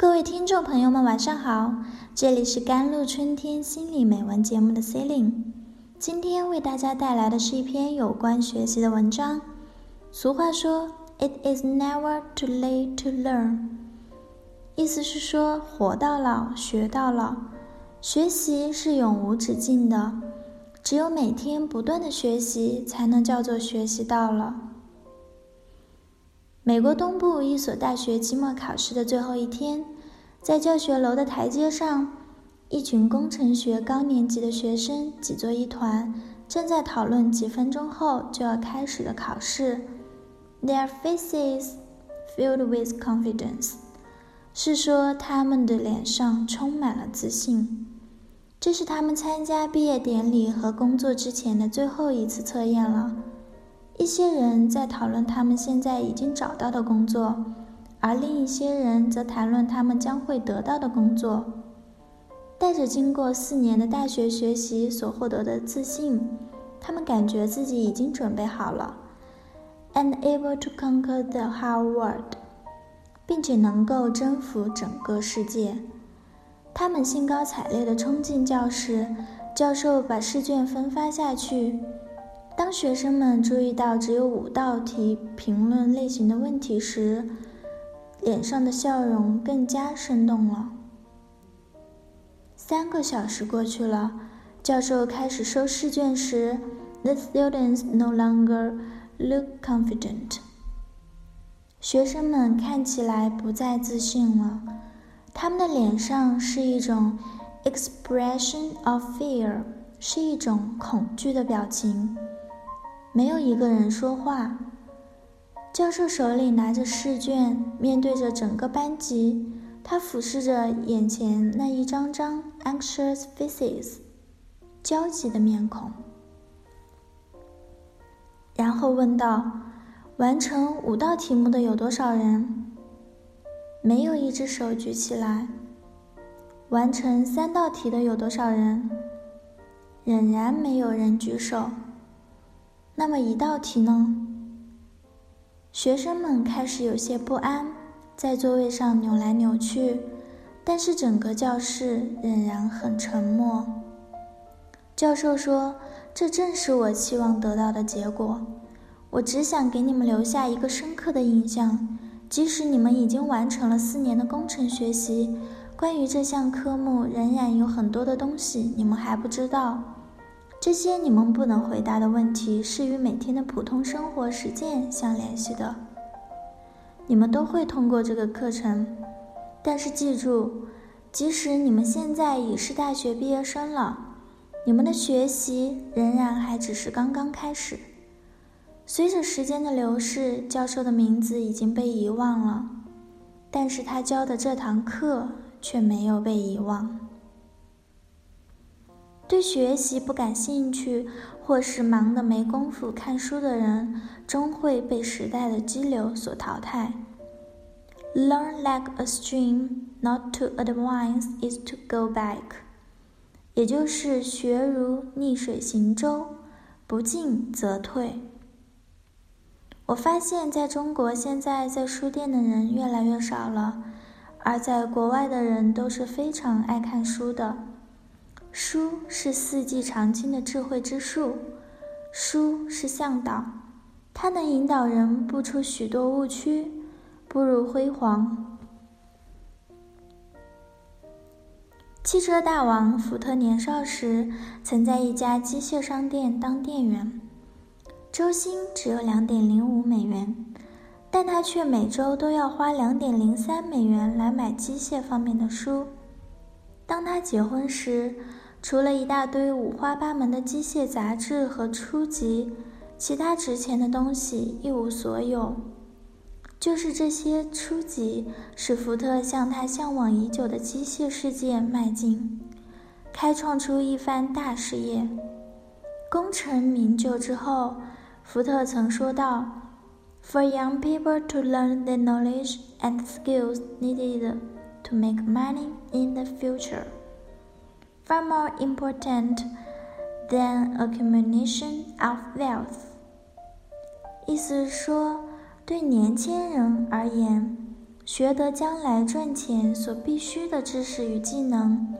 各位听众朋友们，晚上好！这里是甘露春天心理美文节目的 c e l i n e 今天为大家带来的是一篇有关学习的文章。俗话说：“It is never too late to learn。”意思是说，活到老，学到老。学习是永无止境的，只有每天不断的学习，才能叫做学习到了。美国东部一所大学期末考试的最后一天，在教学楼的台阶上，一群工程学高年级的学生挤作一团，正在讨论几分钟后就要开始的考试。Their faces filled with confidence，是说他们的脸上充满了自信。这是他们参加毕业典礼和工作之前的最后一次测验了。一些人在讨论他们现在已经找到的工作，而另一些人则谈论他们将会得到的工作。带着经过四年的大学学习所获得的自信，他们感觉自己已经准备好了，and able to conquer the whole world，并且能够征服整个世界。他们兴高采烈地冲进教室，教授把试卷分发下去。当学生们注意到只有五道题评论类型的问题时，脸上的笑容更加生动了。三个小时过去了，教授开始收试卷时，the students no longer look confident。学生们看起来不再自信了，他们的脸上是一种 expression of fear，是一种恐惧的表情。没有一个人说话。教授手里拿着试卷，面对着整个班级，他俯视着眼前那一张张 anxious faces，焦急的面孔，然后问道：“完成五道题目的有多少人？”没有一只手举起来。完成三道题的有多少人？仍然没有人举手。那么一道题呢？学生们开始有些不安，在座位上扭来扭去，但是整个教室仍然很沉默。教授说：“这正是我期望得到的结果。我只想给你们留下一个深刻的印象，即使你们已经完成了四年的工程学习，关于这项科目仍然有很多的东西你们还不知道。”这些你们不能回答的问题是与每天的普通生活实践相联系的。你们都会通过这个课程，但是记住，即使你们现在已是大学毕业生了，你们的学习仍然还只是刚刚开始。随着时间的流逝，教授的名字已经被遗忘了，但是他教的这堂课却没有被遗忘。对学习不感兴趣，或是忙得没工夫看书的人，终会被时代的激流所淘汰。Learn like a stream, not to advance is to go back。也就是学如逆水行舟，不进则退。我发现，在中国现在在书店的人越来越少了，而在国外的人都是非常爱看书的。书是四季常青的智慧之树，书是向导，它能引导人不出许多误区，步入辉煌。汽车大王福特年少时曾在一家机械商店当店员，周薪只有两点零五美元，但他却每周都要花两点零三美元来买机械方面的书。当他结婚时，除了一大堆五花八门的机械杂志和书籍，其他值钱的东西一无所有。就是这些书籍，使福特向他向往已久的机械世界迈进，开创出一番大事业。功成名就之后，福特曾说道：“For young people to learn the knowledge and skills needed to make money in the future.” Far more important than accumulation of wealth。意思是说，对年轻人而言，学得将来赚钱所必须的知识与技能，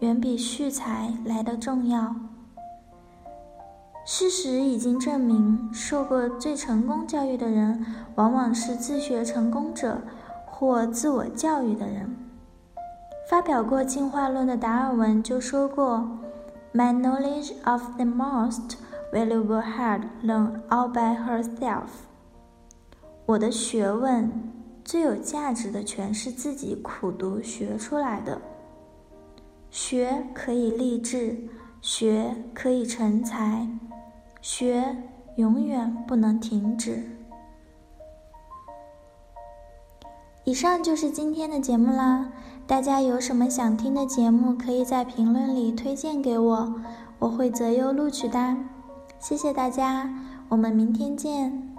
远比蓄财来得重要。事实已经证明，受过最成功教育的人，往往是自学成功者或自我教育的人。发表过进化论的达尔文就说过：“My knowledge of the most valuable hard learned all by herself。”我的学问最有价值的全是自己苦读学出来的。学可以励志，学可以成才。学永远不能停止。以上就是今天的节目啦，大家有什么想听的节目，可以在评论里推荐给我，我会择优录取的。谢谢大家，我们明天见。